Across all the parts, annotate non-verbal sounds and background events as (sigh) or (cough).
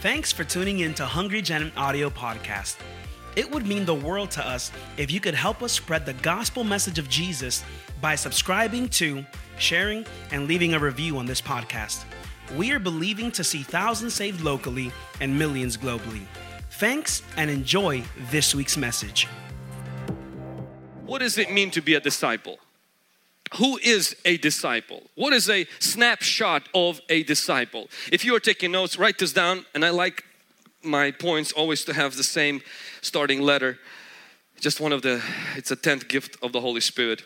Thanks for tuning in to Hungry Gen Audio Podcast. It would mean the world to us if you could help us spread the gospel message of Jesus by subscribing to, sharing, and leaving a review on this podcast. We are believing to see thousands saved locally and millions globally. Thanks and enjoy this week's message. What does it mean to be a disciple? Who is a disciple? What is a snapshot of a disciple? If you are taking notes, write this down. And I like my points always to have the same starting letter. Just one of the, it's a 10th gift of the Holy Spirit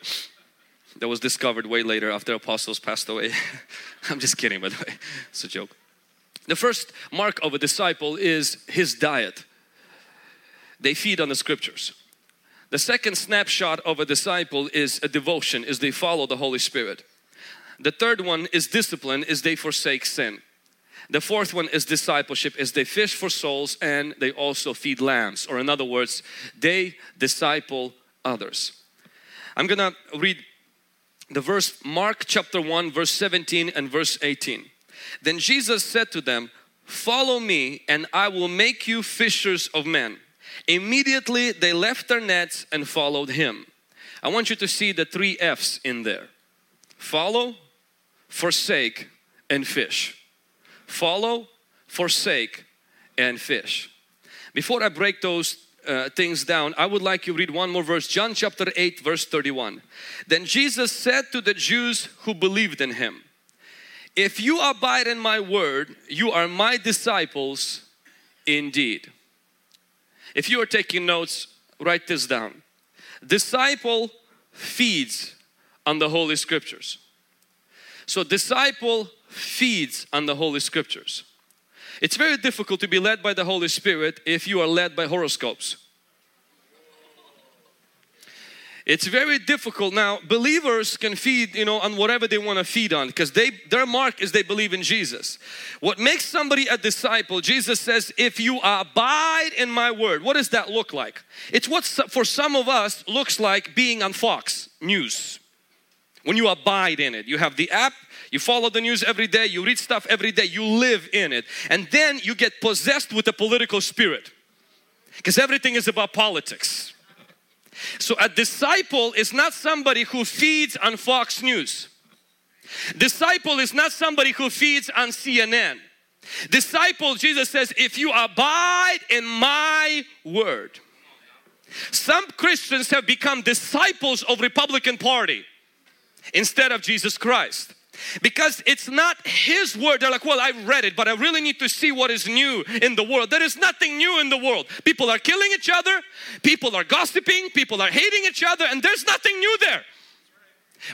that was discovered way later after apostles passed away. (laughs) I'm just kidding, by the way, it's a joke. The first mark of a disciple is his diet. They feed on the scriptures. The second snapshot of a disciple is a devotion, is they follow the Holy Spirit. The third one is discipline, is they forsake sin. The fourth one is discipleship, is they fish for souls and they also feed lambs, or in other words, they disciple others. I'm gonna read the verse Mark chapter 1, verse 17 and verse 18. Then Jesus said to them, Follow me, and I will make you fishers of men. Immediately they left their nets and followed him. I want you to see the three F's in there follow, forsake, and fish. Follow, forsake, and fish. Before I break those uh, things down, I would like you to read one more verse, John chapter 8, verse 31. Then Jesus said to the Jews who believed in him, If you abide in my word, you are my disciples indeed. If you are taking notes, write this down. Disciple feeds on the Holy Scriptures. So, disciple feeds on the Holy Scriptures. It's very difficult to be led by the Holy Spirit if you are led by horoscopes. It's very difficult now. Believers can feed, you know, on whatever they want to feed on because they their mark is they believe in Jesus. What makes somebody a disciple? Jesus says, "If you abide in my word." What does that look like? It's what for some of us looks like being on Fox News. When you abide in it, you have the app, you follow the news every day, you read stuff every day, you live in it, and then you get possessed with a political spirit because everything is about politics. So a disciple is not somebody who feeds on Fox News. Disciple is not somebody who feeds on CNN. Disciple, Jesus says, if you abide in my word. Some Christians have become disciples of Republican Party instead of Jesus Christ because it's not his word. They're like well i read it but i really need to see what is new in the world. There is nothing new in the world. People are killing each other. People are gossiping. People are hating each other and there's nothing new there.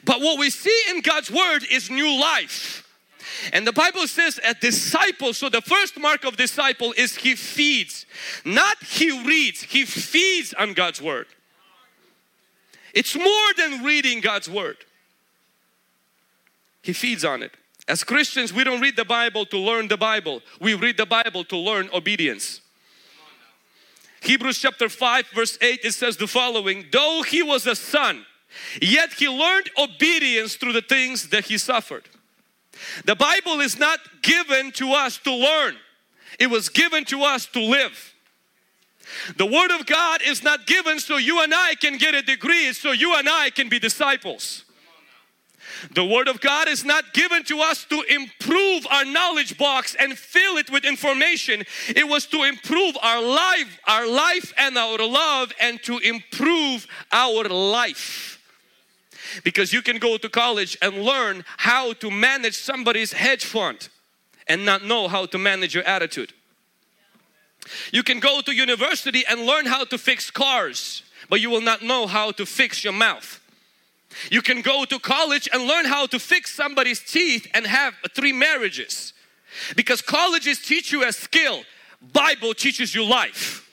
But what we see in god's word is new life. And the bible says a disciple so the first mark of disciple is he feeds not he reads he feeds on god's word. It's more than reading god's word he feeds on it. As Christians, we don't read the Bible to learn the Bible. We read the Bible to learn obedience. Hebrews chapter 5 verse 8 it says the following, though he was a son, yet he learned obedience through the things that he suffered. The Bible is not given to us to learn. It was given to us to live. The Word of God is not given so you and I can get a degree, so you and I can be disciples. The Word of God is not given to us to improve our knowledge box and fill it with information. It was to improve our life, our life and our love and to improve our life. Because you can go to college and learn how to manage somebody's hedge fund and not know how to manage your attitude. You can go to university and learn how to fix cars, but you will not know how to fix your mouth. You can go to college and learn how to fix somebody's teeth and have three marriages. Because colleges teach you a skill, Bible teaches you life.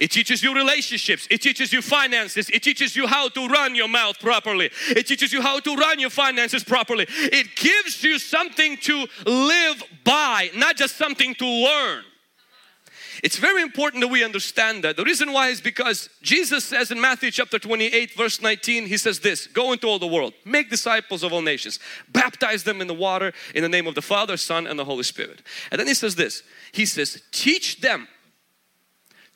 It teaches you relationships. It teaches you finances. It teaches you how to run your mouth properly. It teaches you how to run your finances properly. It gives you something to live by, not just something to learn. It's very important that we understand that. The reason why is because Jesus says in Matthew chapter 28 verse 19, He says this, go into all the world, make disciples of all nations, baptize them in the water in the name of the Father, Son and the Holy Spirit. And then He says this, He says, teach them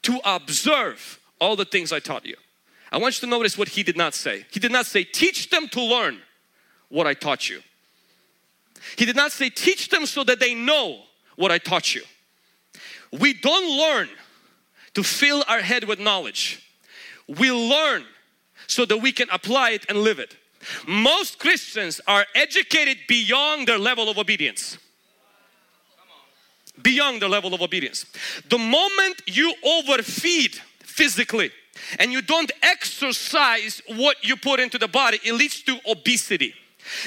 to observe all the things I taught you. I want you to notice what He did not say. He did not say, teach them to learn what I taught you. He did not say, teach them so that they know what I taught you. We don't learn to fill our head with knowledge. We learn so that we can apply it and live it. Most Christians are educated beyond their level of obedience. Beyond their level of obedience. The moment you overfeed physically and you don't exercise what you put into the body, it leads to obesity.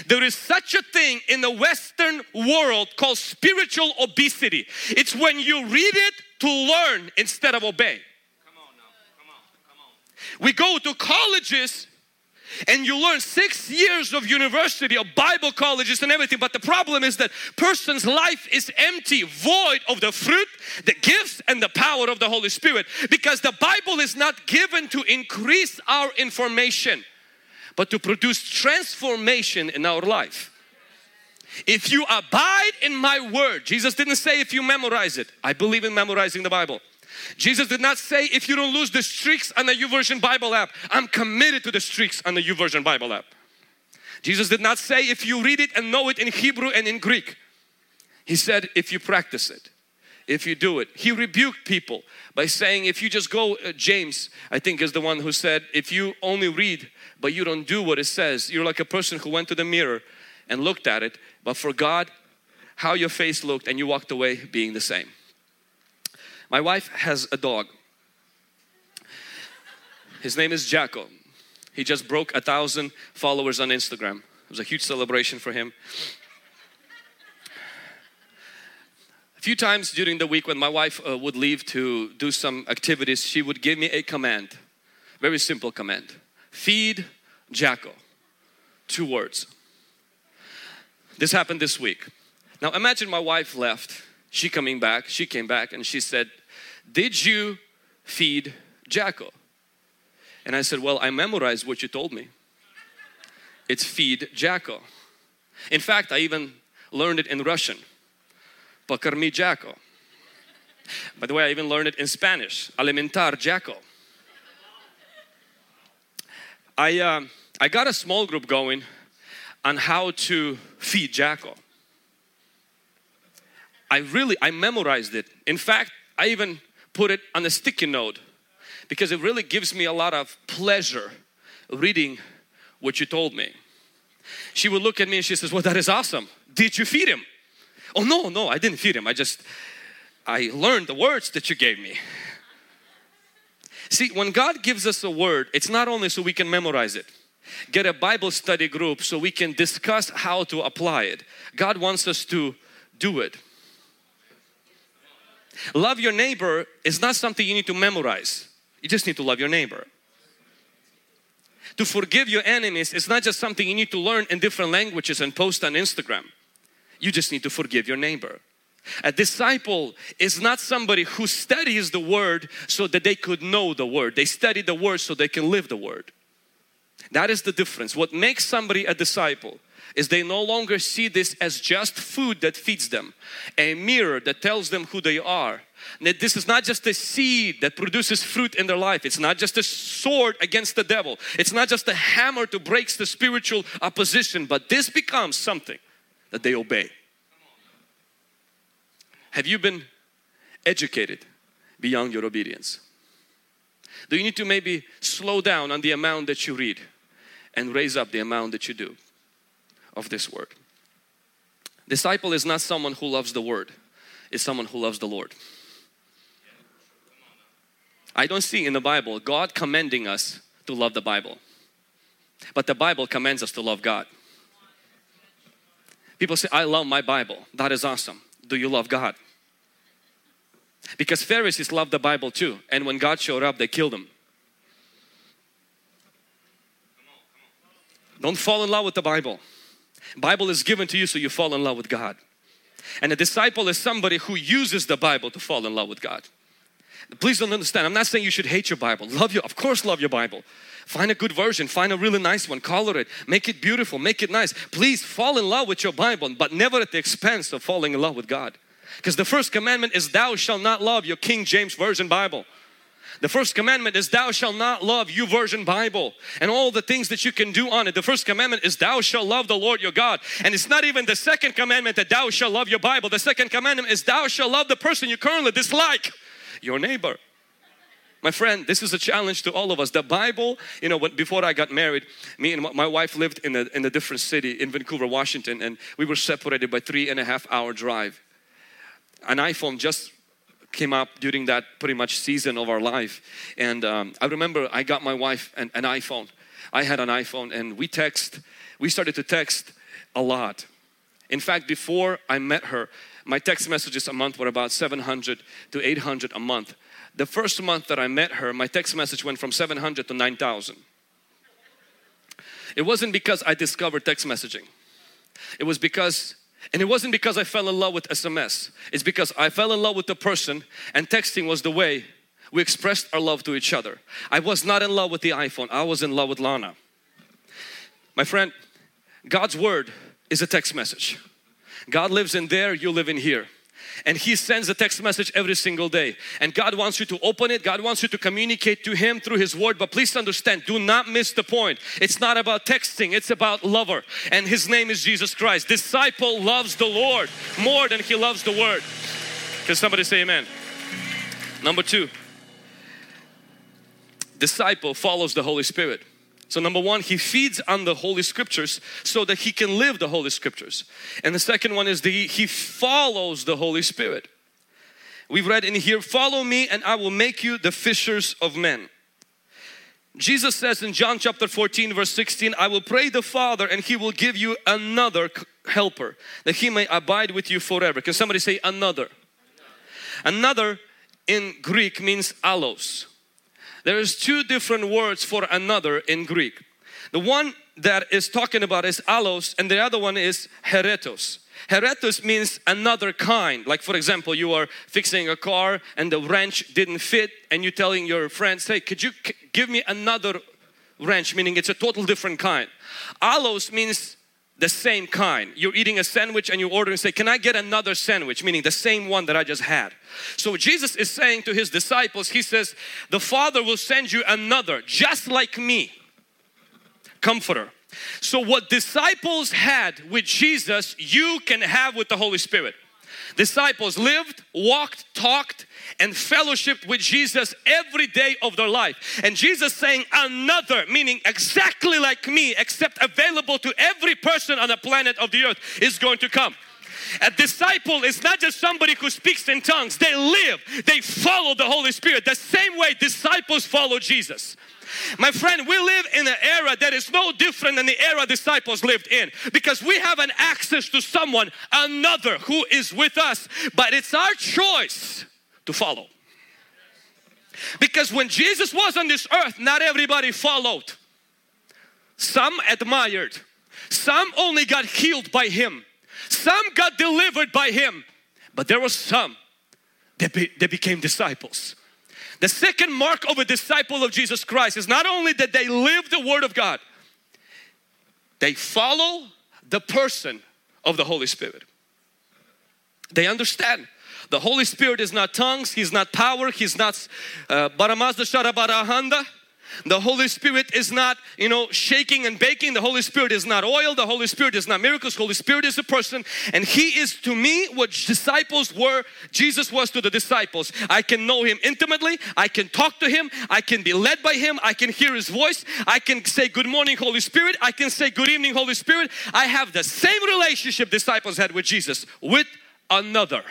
There is such a thing in the Western world called spiritual obesity. It's when you read it to learn instead of obey. Come on now. Come on. Come on. We go to colleges and you learn six years of university of bible colleges and everything but the problem is that person's life is empty void of the fruit the gifts and the power of the holy spirit because the bible is not given to increase our information but to produce transformation in our life. If you abide in my word, Jesus didn't say if you memorize it. I believe in memorizing the Bible. Jesus did not say if you don't lose the streaks on the YouVersion Bible app. I'm committed to the streaks on the YouVersion Bible app. Jesus did not say if you read it and know it in Hebrew and in Greek. He said if you practice it, if you do it. He rebuked people by saying if you just go, uh, James I think is the one who said if you only read but you don't do what it says. You're like a person who went to the mirror and looked at it, but forgot how your face looked and you walked away being the same. My wife has a dog. His name is Jacko. He just broke a thousand followers on Instagram. It was a huge celebration for him. A few times during the week when my wife uh, would leave to do some activities, she would give me a command. Very simple command. Feed Jacko. Two words. This happened this week. Now imagine my wife left, she coming back, she came back and she said, Did you feed Jacko? And I said, Well, I memorized what you told me. It's feed Jacko. In fact, I even learned it in Russian. Pokarmi Jacko. By the way, I even learned it in Spanish, alimentar Jacko. I, uh, I got a small group going on how to feed Jacko. I really, I memorized it. In fact, I even put it on a sticky note because it really gives me a lot of pleasure reading what you told me. She would look at me and she says, well, that is awesome. Did you feed him? Oh, no, no, I didn't feed him. I just, I learned the words that you gave me. See, when God gives us a word, it's not only so we can memorize it, get a Bible study group so we can discuss how to apply it. God wants us to do it. Love your neighbor is not something you need to memorize. You just need to love your neighbor. To forgive your enemies is not just something you need to learn in different languages and post on Instagram. You just need to forgive your neighbor. A disciple is not somebody who studies the word so that they could know the word. They study the word so they can live the word. That is the difference. What makes somebody a disciple is they no longer see this as just food that feeds them, a mirror that tells them who they are. That this is not just a seed that produces fruit in their life. It's not just a sword against the devil. It's not just a hammer to break the spiritual opposition, but this becomes something that they obey. Have you been educated beyond your obedience? Do you need to maybe slow down on the amount that you read and raise up the amount that you do of this word? Disciple is not someone who loves the word, it's someone who loves the Lord. I don't see in the Bible God commending us to love the Bible, but the Bible commands us to love God. People say, I love my Bible. That is awesome. Do you love God? Because Pharisees loved the Bible too. And when God showed up, they killed him. Don't fall in love with the Bible. Bible is given to you so you fall in love with God. And a disciple is somebody who uses the Bible to fall in love with God. Please don't understand. I'm not saying you should hate your Bible. Love your, of course, love your Bible. Find a good version, find a really nice one, color it, make it beautiful, make it nice. Please fall in love with your Bible, but never at the expense of falling in love with God. Because the first commandment is, Thou shalt not love your King James Version Bible. The first commandment is thou shalt not love YouVersion Bible and all the things that you can do on it. The first commandment is thou shalt love the Lord your God. And it's not even the second commandment that thou shalt love your Bible. The second commandment is thou shalt love the person you currently dislike, your neighbor. My friend, this is a challenge to all of us. The Bible, you know, when, before I got married, me and my wife lived in a, in a different city in Vancouver, Washington, and we were separated by three and a half hour drive. An iPhone just came up during that pretty much season of our life. And um, I remember I got my wife an, an iPhone. I had an iPhone and we text, we started to text a lot. In fact, before I met her, my text messages a month were about 700 to 800 a month. The first month that I met her, my text message went from 700 to 9,000. It wasn't because I discovered text messaging. It was because and it wasn't because I fell in love with SMS. It's because I fell in love with the person and texting was the way we expressed our love to each other. I was not in love with the iPhone. I was in love with Lana. My friend, God's word is a text message. God lives in there, you live in here and he sends a text message every single day. And God wants you to open it. God wants you to communicate to him through his word. But please understand do not miss the point. It's not about texting. It's about lover. And his name is Jesus Christ. Disciple loves the Lord more than he loves the word. Can somebody say amen? Number two disciple follows the Holy Spirit so number one, he feeds on the Holy Scriptures so that he can live the Holy Scriptures. And the second one is the, he follows the Holy Spirit. We've read in here, follow me and I will make you the fishers of men. Jesus says in John chapter 14 verse 16, I will pray the Father and He will give you another helper that He may abide with you forever. Can somebody say another? Another in Greek means allos. There is two different words for another in Greek. The one that is talking about is allos and the other one is heteros. Heteros means another kind. Like for example, you are fixing a car and the wrench didn't fit and you're telling your friends, hey, could you give me another wrench? Meaning it's a total different kind. Allos means the same kind. You're eating a sandwich and you order and say, Can I get another sandwich? Meaning the same one that I just had. So Jesus is saying to his disciples, He says, The Father will send you another, just like me, comforter. So, what disciples had with Jesus, you can have with the Holy Spirit. Disciples lived, walked, talked, and fellowship with Jesus every day of their life. And Jesus saying another, meaning exactly like me, except available to every person on the planet of the earth is going to come. A disciple is not just somebody who speaks in tongues. They live, they follow the Holy Spirit. The same way disciples follow Jesus. My friend, we live in an era that is no different than the era disciples lived in because we have an access to someone, another who is with us, but it's our choice to follow. Because when Jesus was on this earth, not everybody followed. Some admired, some only got healed by Him, some got delivered by Him, but there were some that, be, that became disciples. The second mark of a disciple of Jesus Christ is not only that they live the Word of God, they follow the person of the Holy Spirit. They understand the Holy Spirit is not tongues, He's not power, He's not uh. The Holy Spirit is not, you know, shaking and baking. The Holy Spirit is not oil. The Holy Spirit is not miracles. Holy Spirit is a person and He is to me what disciples were, Jesus was to the disciples. I can know Him intimately. I can talk to Him. I can be led by Him. I can hear His voice. I can say good morning Holy Spirit. I can say good evening Holy Spirit. I have the same relationship disciples had with Jesus with another.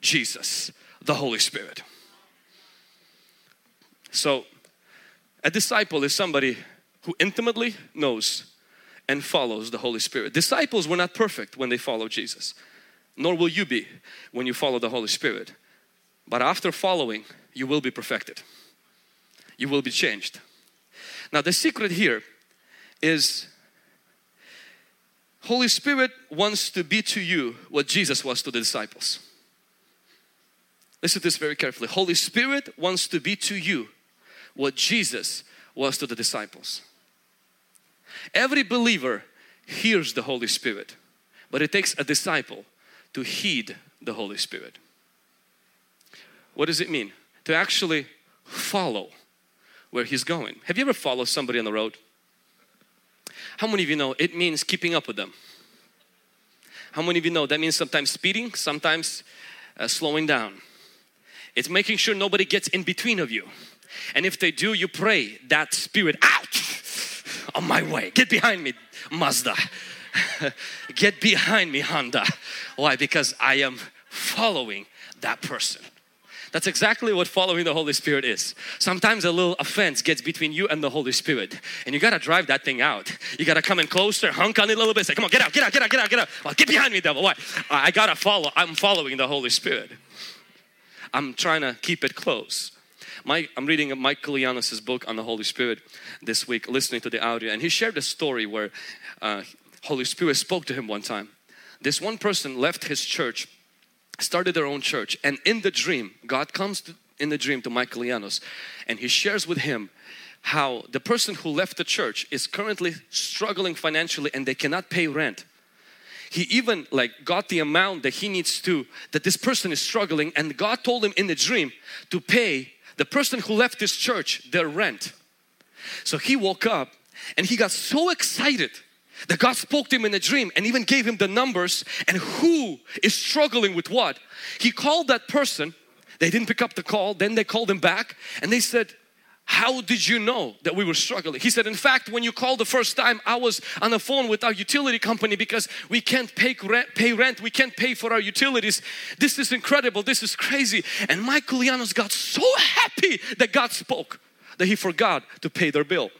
Jesus, the Holy Spirit. So, a disciple is somebody who intimately knows and follows the Holy Spirit. Disciples were not perfect when they followed Jesus, nor will you be when you follow the Holy Spirit. But after following, you will be perfected. You will be changed. Now, the secret here is Holy Spirit wants to be to you what Jesus was to the disciples. Listen to this very carefully. Holy Spirit wants to be to you what Jesus was to the disciples. Every believer hears the Holy Spirit, but it takes a disciple to heed the Holy Spirit. What does it mean? To actually follow where He's going. Have you ever followed somebody on the road? How many of you know it means keeping up with them? How many of you know that means sometimes speeding, sometimes uh, slowing down? It's making sure nobody gets in between of you. And if they do, you pray that spirit out on my way. Get behind me, Mazda. (laughs) Get behind me, Honda. Why? Because I am following that person. That's exactly what following the Holy Spirit is. Sometimes a little offense gets between you and the Holy Spirit, and you gotta drive that thing out. You gotta come in closer, hunk on it a little bit, say, Come on, get out, get out, get out, get out, get out. Well, get behind me, devil. Why? I gotta follow. I'm following the Holy Spirit. I'm trying to keep it close. My, I'm reading Mike book on the Holy Spirit this week, listening to the audio, and he shared a story where uh, Holy Spirit spoke to him one time. This one person left his church, started their own church, and in the dream, God comes to, in the dream to Mike and he shares with him how the person who left the church is currently struggling financially and they cannot pay rent he even like got the amount that he needs to that this person is struggling and god told him in the dream to pay the person who left this church their rent. So he woke up and he got so excited that God spoke to him in a dream and even gave him the numbers and who is struggling with what. He called that person, they didn't pick up the call, then they called him back and they said, how did you know that we were struggling? He said, in fact, when you called the first time, I was on the phone with our utility company because we can't pay rent, pay rent, we can't pay for our utilities. This is incredible, this is crazy. And Mike Koulianos got so happy that God spoke that he forgot to pay their bill.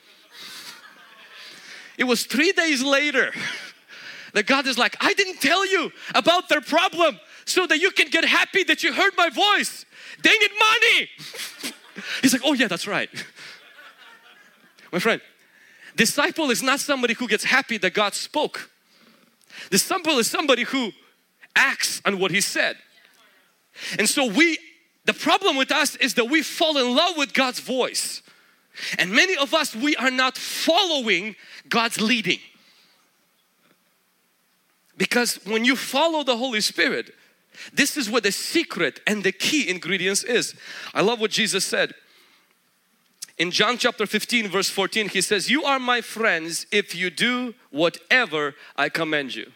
It was three days later that God is like, I didn't tell you about their problem so that you can get happy that you heard my voice. They need money. (laughs) He's like, oh yeah, that's right. (laughs) My friend, disciple is not somebody who gets happy that God spoke. Disciple is somebody who acts on what he said. And so we, the problem with us is that we fall in love with God's voice. And many of us, we are not following God's leading. Because when you follow the Holy Spirit, this is what the secret and the key ingredients is. I love what Jesus said. In John chapter 15 verse 14 he says, You are my friends if you do whatever I command you.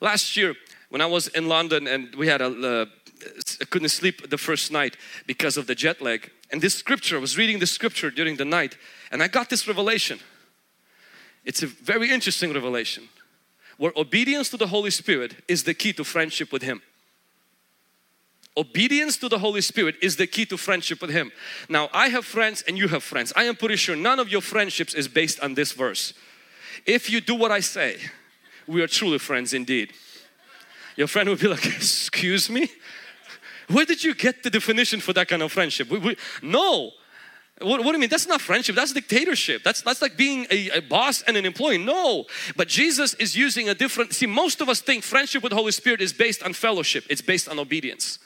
Last year when I was in London and we had a, uh, I couldn't sleep the first night because of the jet lag. And this scripture, I was reading the scripture during the night and I got this revelation. It's a very interesting revelation where obedience to the Holy Spirit is the key to friendship with Him. Obedience to the Holy Spirit is the key to friendship with Him. Now, I have friends and you have friends. I am pretty sure none of your friendships is based on this verse. If you do what I say, we are truly friends indeed. Your friend will be like, Excuse me? Where did you get the definition for that kind of friendship? We, we, no, what, what, do you mean? That's not friendship. That's dictatorship. That's, that's like being a, a, boss and an employee. No. But Jesus is using a different, see, most of us think friendship with the Holy Spirit is based on fellowship. It's based on obedience.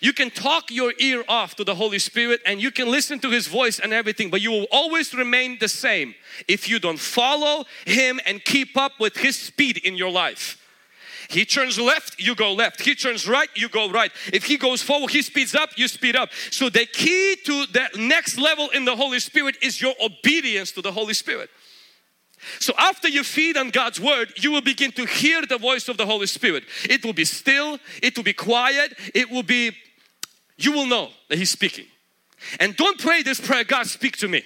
You can talk your ear off to the Holy Spirit and you can listen to His voice and everything, but you will always remain the same if you don't follow Him and keep up with His speed in your life. He turns left, you go left. He turns right, you go right. If he goes forward, he speeds up, you speed up. So the key to that next level in the Holy Spirit is your obedience to the Holy Spirit. So after you feed on God's word, you will begin to hear the voice of the Holy Spirit. It will be still, it will be quiet, it will be, you will know that He's speaking. And don't pray this prayer, God speak to me.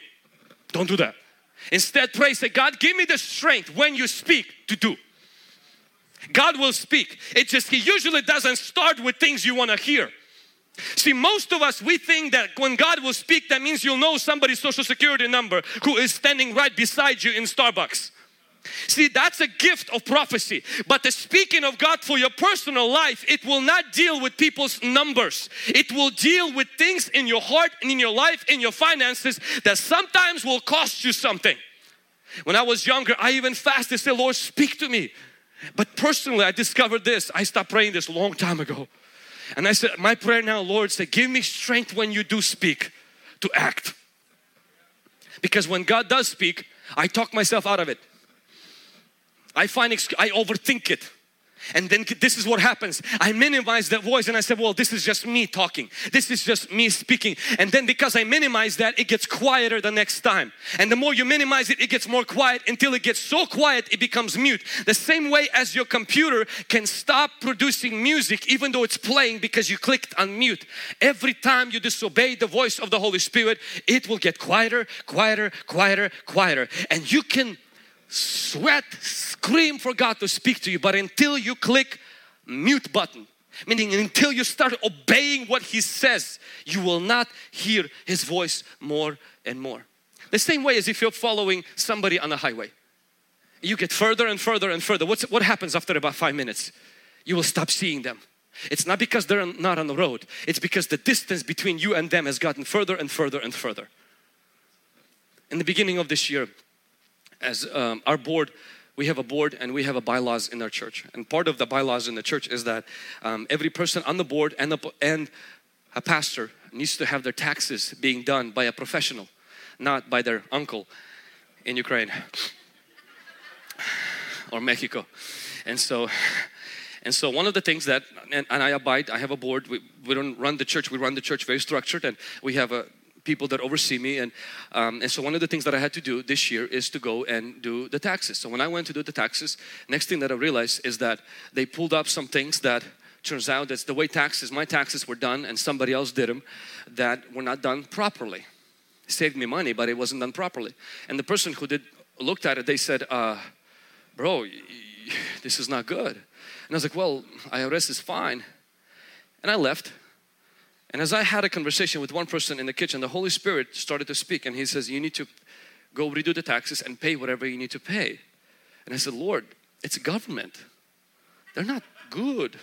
Don't do that. Instead pray, say, God give me the strength when you speak to do. God will speak. It just, He usually doesn't start with things you want to hear. See, most of us, we think that when God will speak, that means you'll know somebody's social security number who is standing right beside you in Starbucks. See, that's a gift of prophecy. But the speaking of God for your personal life, it will not deal with people's numbers. It will deal with things in your heart and in your life, in your finances that sometimes will cost you something. When I was younger, I even fasted, say, Lord, speak to me. But personally, I discovered this. I stopped praying this long time ago. And I said, My prayer now, Lord, say, give me strength when you do speak to act. Because when God does speak, I talk myself out of it. I find, I overthink it. And then this is what happens. I minimize that voice and I said, well, this is just me talking. This is just me speaking. And then because I minimize that, it gets quieter the next time. And the more you minimize it, it gets more quiet until it gets so quiet, it becomes mute. The same way as your computer can stop producing music even though it's playing because you clicked on mute. Every time you disobey the voice of the Holy Spirit, it will get quieter, quieter, quieter, quieter. And you can sweat, scream for God to speak to you, but until you click mute button, meaning until you start obeying what He says, you will not hear His voice more and more. The same way as if you're following somebody on a highway. You get further and further and further. What's, what happens after about five minutes? You will stop seeing them. It's not because they're not on the road. It's because the distance between you and them has gotten further and further and further. In the beginning of this year, as um, our board, we have a board and we have a bylaws in our church. And part of the bylaws in the church is that um, every person on the board and a, and a pastor needs to have their taxes being done by a professional, not by their uncle in Ukraine (laughs) or Mexico. And so, and so one of the things that, and, and I abide, I have a board, we, we don't run the church, we run the church very structured and we have a people that oversee me. And um, and so one of the things that I had to do this year is to go and do the taxes. So when I went to do the taxes next thing that I realized is that they pulled up some things that turns out that's the way taxes my taxes were done and somebody else did them that were not done properly. It saved me money but it wasn't done properly. And the person who did looked at it they said uh, bro this is not good. And I was like well IRS is fine. And I left and as I had a conversation with one person in the kitchen, the Holy Spirit started to speak and he says, you need to go redo the taxes and pay whatever you need to pay. And I said, Lord, it's government. They're not good.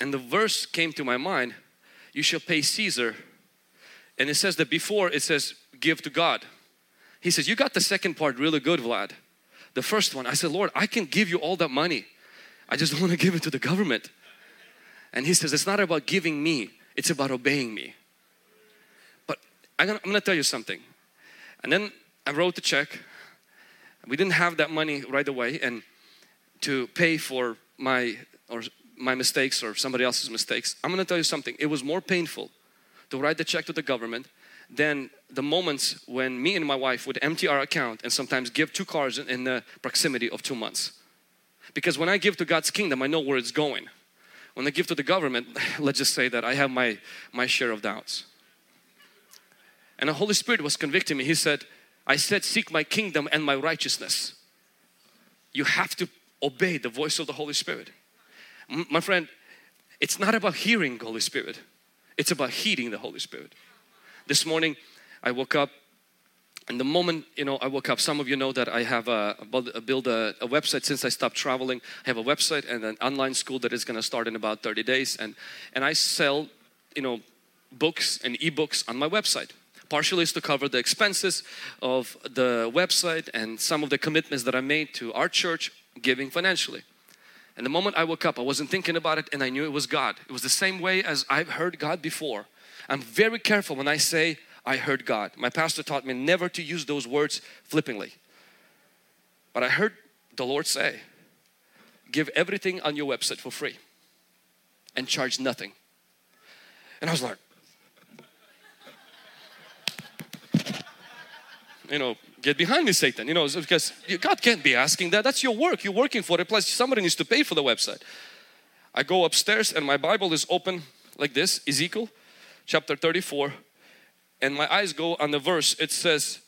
And the verse came to my mind, you shall pay Caesar. And it says that before it says give to God. He says, you got the second part really good, Vlad. The first one, I said, Lord, I can give you all that money. I just (laughs) want to give it to the government. And he says, it's not about giving me, it's about obeying me. But I'm gonna, I'm gonna tell you something. And then I wrote the check. We didn't have that money right away and to pay for my or my mistakes or somebody else's mistakes. I'm gonna tell you something. It was more painful to write the check to the government than the moments when me and my wife would empty our account and sometimes give two cars in the proximity of two months. Because when I give to God's kingdom, I know where it's going. When I give to the government, (laughs) let's just say that I have my, my share of doubts. And the Holy Spirit was convicting me. He said, I said, seek my kingdom and my righteousness. You have to obey the voice of the Holy Spirit. M my friend, it's not about hearing the Holy Spirit. It's about heeding the Holy Spirit. This morning, I woke up and the moment you know I woke up, some of you know that I have a, a build a, a, website since I stopped traveling. I have a website and an online school that is going to start in about 30 days, and and I sell you know books and ebooks on my website. Partially is to cover the expenses of the website and some of the commitments that I made to our church giving financially. And the moment I woke up, I wasn't thinking about it and I knew it was God. It was the same way as I've heard God before. I'm very careful when I say I heard God. My pastor taught me never to use those words flippantly. But I heard the Lord say, give everything on your website for free and charge nothing. And I was like, you know, get behind me, Satan. You know, because God can't be asking that. That's your work. You're working for it. Plus, somebody needs to pay for the website. I go upstairs and my Bible is open like this Ezekiel chapter 34 and my eyes go on the verse, it says,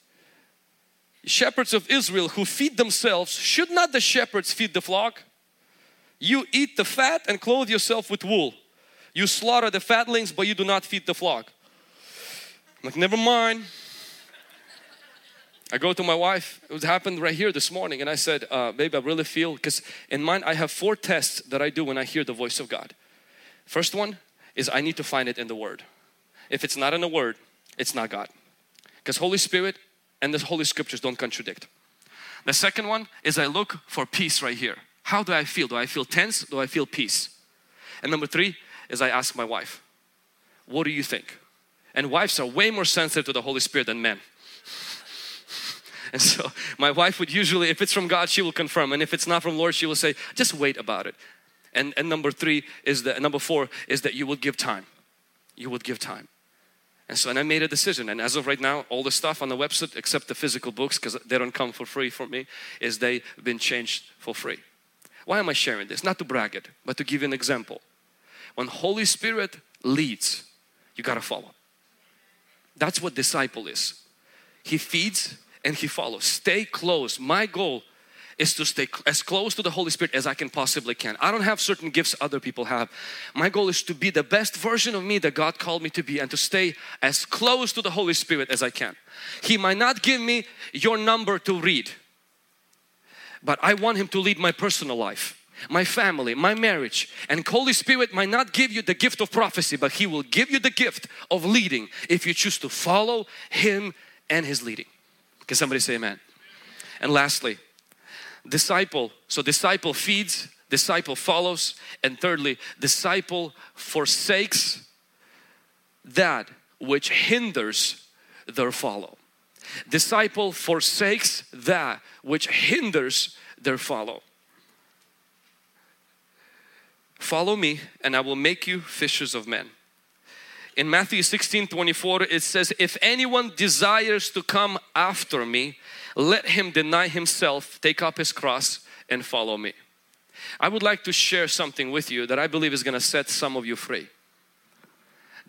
Shepherds of Israel who feed themselves, should not the shepherds feed the flock? You eat the fat and clothe yourself with wool. You slaughter the fatlings, but you do not feed the flock. I'm like, never mind. I go to my wife, it happened right here this morning, and I said, uh, Babe, I really feel, because in mine I have four tests that I do when I hear the voice of God. First one is I need to find it in the Word. If it's not in the Word, it's not God. Because Holy Spirit and the Holy Scriptures don't contradict. The second one is I look for peace right here. How do I feel? Do I feel tense? Do I feel peace? And number three is I ask my wife, what do you think? And wives are way more sensitive to the Holy Spirit than men. (laughs) And so my wife would usually, if it's from God, she will confirm. And if it's not from Lord, she will say, just wait about it. And, and number three is that, number four is that you would give time. You would give time. And so, and I made a decision. And as of right now, all the stuff on the website, except the physical books, because they don't come for free for me, is they've been changed for free. Why am I sharing this? Not to brag it, but to give you an example. When Holy Spirit leads, you got to follow. That's what disciple is. He feeds and he follows. Stay close. My goal is to stay as close to the Holy Spirit as I can possibly can. I don't have certain gifts other people have. My goal is to be the best version of me that God called me to be and to stay as close to the Holy Spirit as I can. He might not give me your number to read, but I want Him to lead my personal life my family, my marriage. And Holy Spirit might not give you the gift of prophecy, but He will give you the gift of leading if you choose to follow Him and His leading. Can somebody say amen? And lastly, disciple. So disciple feeds, disciple follows, and thirdly, disciple forsakes that which hinders their follow. Disciple forsakes that which hinders their follow. Follow me and I will make you fishers of men. In Matthew 16 24, it says, If anyone desires to come after me, let him deny himself, take up his cross, and follow me. I would like to share something with you that I believe is going to set some of you free.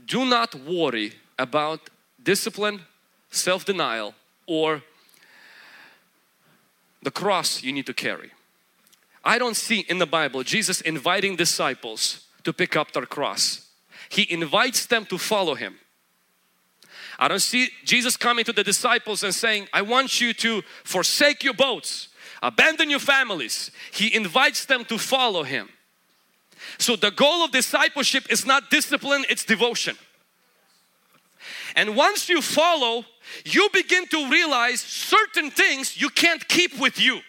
Do not worry about discipline, self denial, or the cross you need to carry. I don't see in the Bible Jesus inviting disciples to pick up their cross. He invites them to follow Him. I don't see Jesus coming to the disciples and saying, I want you to forsake your boats, abandon your families. He invites them to follow Him. So the goal of discipleship is not discipline, it's devotion. And once you follow, you begin to realize certain things you can't keep with you.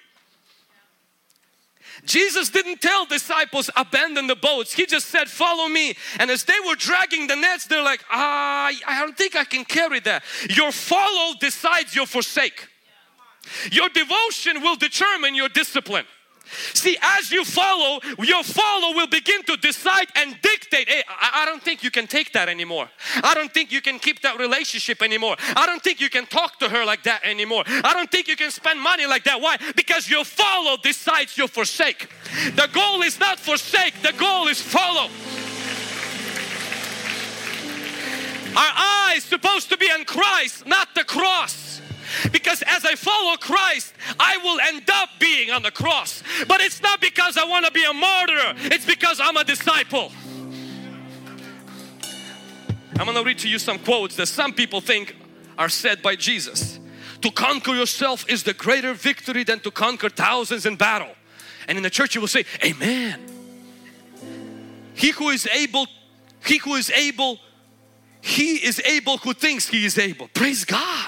Jesus didn't tell disciples abandon the boats. He just said follow me. And as they were dragging the nets, they're like, ah, I don't think I can carry that. Your follow decides your forsake. Your devotion will determine your discipline. See, as you follow, your follow will begin to decide and dictate. Hey, I, don't think you can take that anymore. I don't think you can keep that relationship anymore. I don't think you can talk to her like that anymore. I don't think you can spend money like that. Why? Because your follow decides your forsake. The goal is not forsake, the goal is follow. Our eyes supposed to be on Christ, not the cross. Because as I follow Christ, I will end up being on the cross. But it's not because I want to be a martyr, it's because I'm a disciple. I'm going to read to you some quotes that some people think are said by Jesus. To conquer yourself is the greater victory than to conquer thousands in battle. And in the church you will say, Amen. He who is able, he who is able, he is able who thinks he is able. Praise God.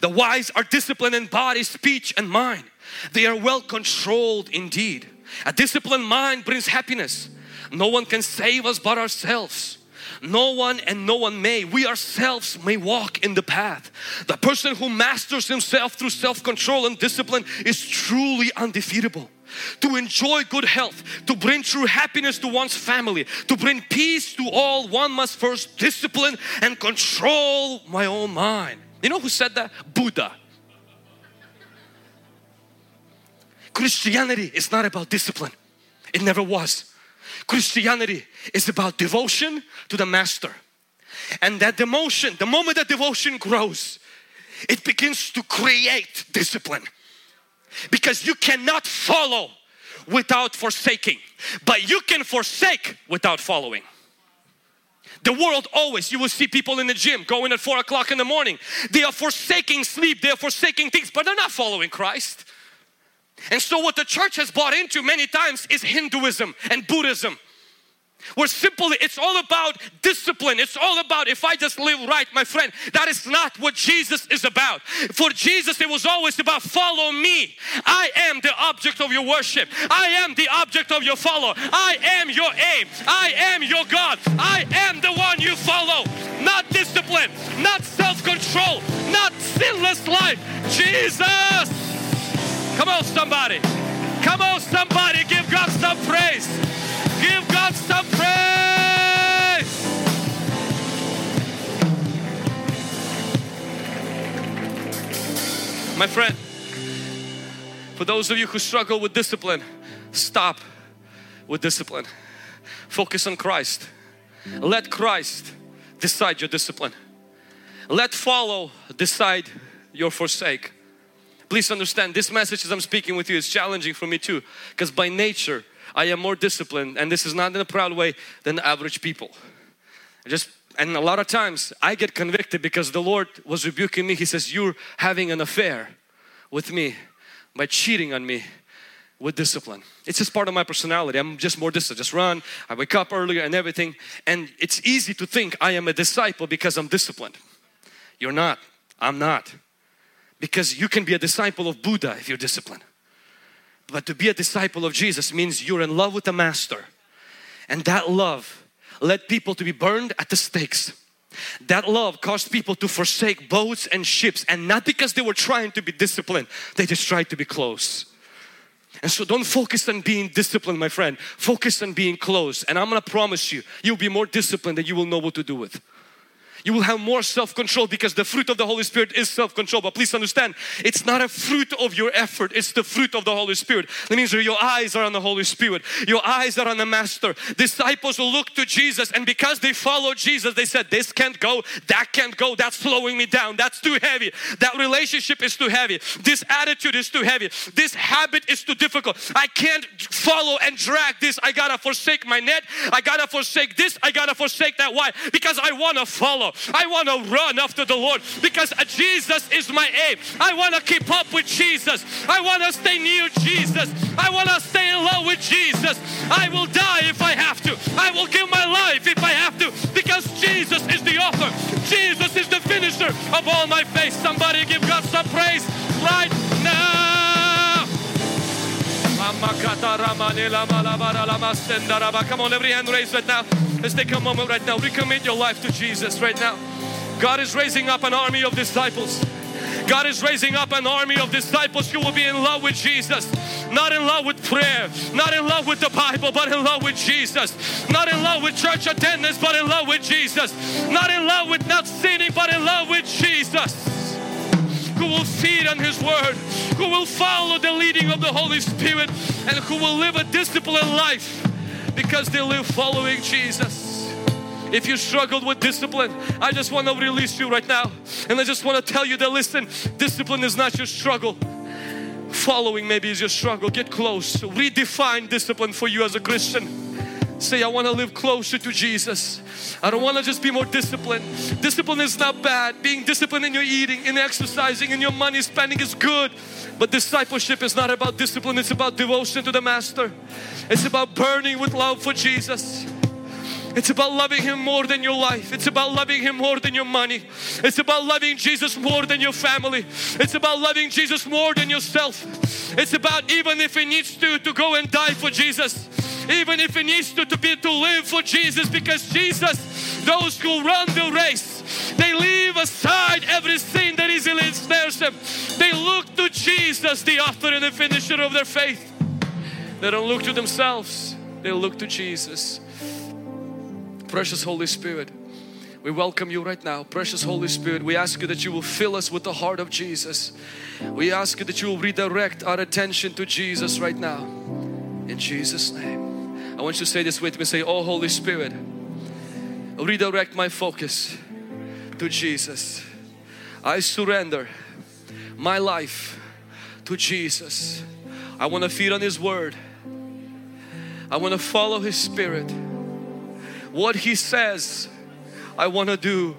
The wise are disciplined in body, speech, and mind. They are well controlled indeed. A disciplined mind brings happiness. No one can save us but ourselves. No one and no one may. We ourselves may walk in the path. The person who masters himself through self-control and discipline is truly undefeatable. To enjoy good health, to bring true happiness to one's family, to bring peace to all, one must first discipline and control my own mind. You know who said that? Buddha. Christianity is not about discipline. It never was. Christianity is about devotion to the Master. And that devotion, the moment that devotion grows, it begins to create discipline. Because you cannot follow without forsaking, but you can forsake without following. The world always, you will see people in the gym going at four o'clock in the morning. They are forsaking sleep, they are forsaking things, but they're not following Christ. And so, what the church has bought into many times is Hinduism and Buddhism. Where simply it's all about discipline. It's all about if I just live right, my friend. That is not what Jesus is about. For Jesus, it was always about follow me. I am the object of your worship. I am the object of your follow. I am your aim. I am your God. I am the one you follow. Not discipline, not self-control, not sinless life. Jesus. Come on, somebody. Come on, somebody. Give God some praise. Give God some praise. My friend, for those of you who struggle with discipline, stop with discipline. Focus on Christ. Let Christ decide your discipline. Let follow decide your forsake. Please understand this message as I'm speaking with you is challenging for me too because by nature I am more disciplined and this is not in a proud way than average people. Just and a lot of times I get convicted because the Lord was rebuking me. He says, You're having an affair with me by cheating on me with discipline. It's just part of my personality. I'm just more disciplined. Just run. I wake up earlier and everything. And it's easy to think I am a disciple because I'm disciplined. You're not. I'm not. Because you can be a disciple of Buddha if you're disciplined. But to be a disciple of Jesus means you're in love with the Master. And that love led people to be burned at the stakes. That love caused people to forsake boats and ships and not because they were trying to be disciplined, they just tried to be close. And so don't focus on being disciplined, my friend. Focus on being close. And I'm gonna promise you, you'll be more disciplined than you will know what to do with you will have more self-control because the fruit of the Holy Spirit is self-control. But please understand, it's not a fruit of your effort, it's the fruit of the Holy Spirit. That means your eyes are on the Holy Spirit, your eyes are on the Master. Disciples look to Jesus, and because they followed Jesus, they said, This can't go, that can't go, that's slowing me down, that's too heavy, that relationship is too heavy, this attitude is too heavy, this habit is too difficult. I can't follow and drag this. I gotta forsake my net, I gotta forsake this, I gotta forsake that. Why? Because I wanna follow. I want to run after the Lord because Jesus is my aim. I want to keep up with Jesus. I want to stay near Jesus. I want to stay in love with Jesus. I will die if I have to. I will give my life if I have to because Jesus is the author. Jesus is the finisher of all my faith. Somebody give God some praise right. Come on, every hand raised right now. Let's take a moment right now. Recommit your life to Jesus right now. God is raising up an army of disciples. God is raising up an army of disciples who will be in love with Jesus. Not in love with prayer, not in love with the Bible, but in love with Jesus. Not in love with church attendance, but in love with Jesus. Not in love with not sinning, but in love with Jesus who will feed on His Word, who will follow the leading of the Holy Spirit, and who will live a disciplined life because they live following Jesus. If you struggled with discipline, I just want to release you right now. And I just want to tell you that listen, discipline is not your struggle. Following maybe is your struggle. Get close. Redefine discipline for you as a Christian. Say, I want to live closer to Jesus. I don't want to just be more disciplined. Discipline is not bad. Being disciplined in your eating, in exercising, in your money spending is good. But discipleship is not about discipline, it's about devotion to the Master. It's about burning with love for Jesus. It's about loving Him more than your life. It's about loving Him more than your money. It's about loving Jesus more than your family. It's about loving Jesus more than yourself. It's about even if it needs to, to go and die for Jesus even if it needs to, to be to live for Jesus because Jesus, those who run the race, they leave aside everything that easily ensnares them. They look to Jesus, the author and the finisher of their faith. They don't look to themselves, they look to Jesus. Precious Holy Spirit, we welcome you right now. Precious Holy Spirit, we ask you that you will fill us with the heart of Jesus. We ask you that you will redirect our attention to Jesus right now. In Jesus' name. I want you to say this with me. Say, Oh Holy Spirit, redirect my focus to Jesus. I surrender my life to Jesus. I want to feed on His Word. I want to follow His Spirit. What He says, I want to do.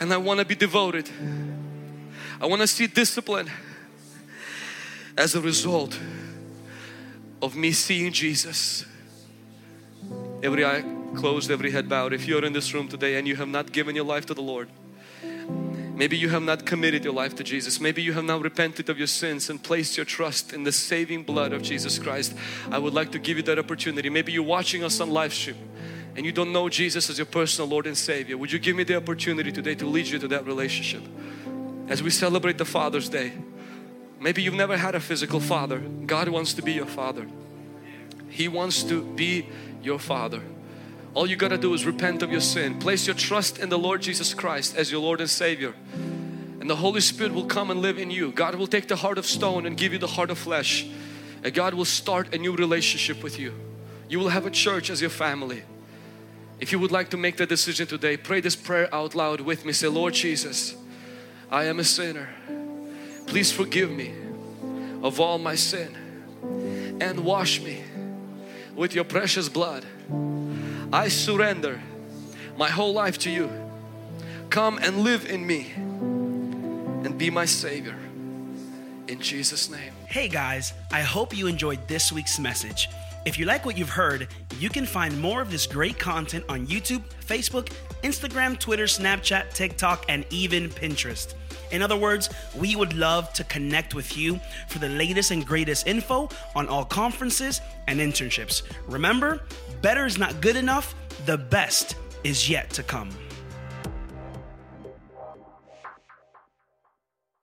And I want to be devoted. I want to see discipline as a result of me seeing Jesus. every eye closed, every head bowed. If you're in this room today and you have not given your life to the Lord, maybe you have not committed your life to Jesus, maybe you have not repented of your sins and placed your trust in the saving blood of Jesus Christ, I would like to give you that opportunity. Maybe you're watching us on live stream and you don't know Jesus as your personal Lord and Savior. Would you give me the opportunity today to lead you to that relationship? As we celebrate the Father's Day, maybe you've never had a physical father. God wants to be your father. He wants to be your father. All you got to do is repent of your sin. Place your trust in the Lord Jesus Christ as your Lord and Savior. And the Holy Spirit will come and live in you. God will take the heart of stone and give you the heart of flesh. And God will start a new relationship with you. You will have a church as your family. If you would like to make that decision today, pray this prayer out loud with me. Say, Lord Jesus, I am a sinner. Please forgive me of all my sin and wash me with your precious blood. I surrender my whole life to you. Come and live in me and be my Savior. In Jesus' name. Hey guys, I hope you enjoyed this week's message. If you like what you've heard, you can find more of this great content on YouTube, Facebook, Instagram, Twitter, Snapchat, TikTok, and even Pinterest. In other words, we would love to connect with you for the latest and greatest info on all conferences and internships. Remember, better is not good enough, the best is yet to come.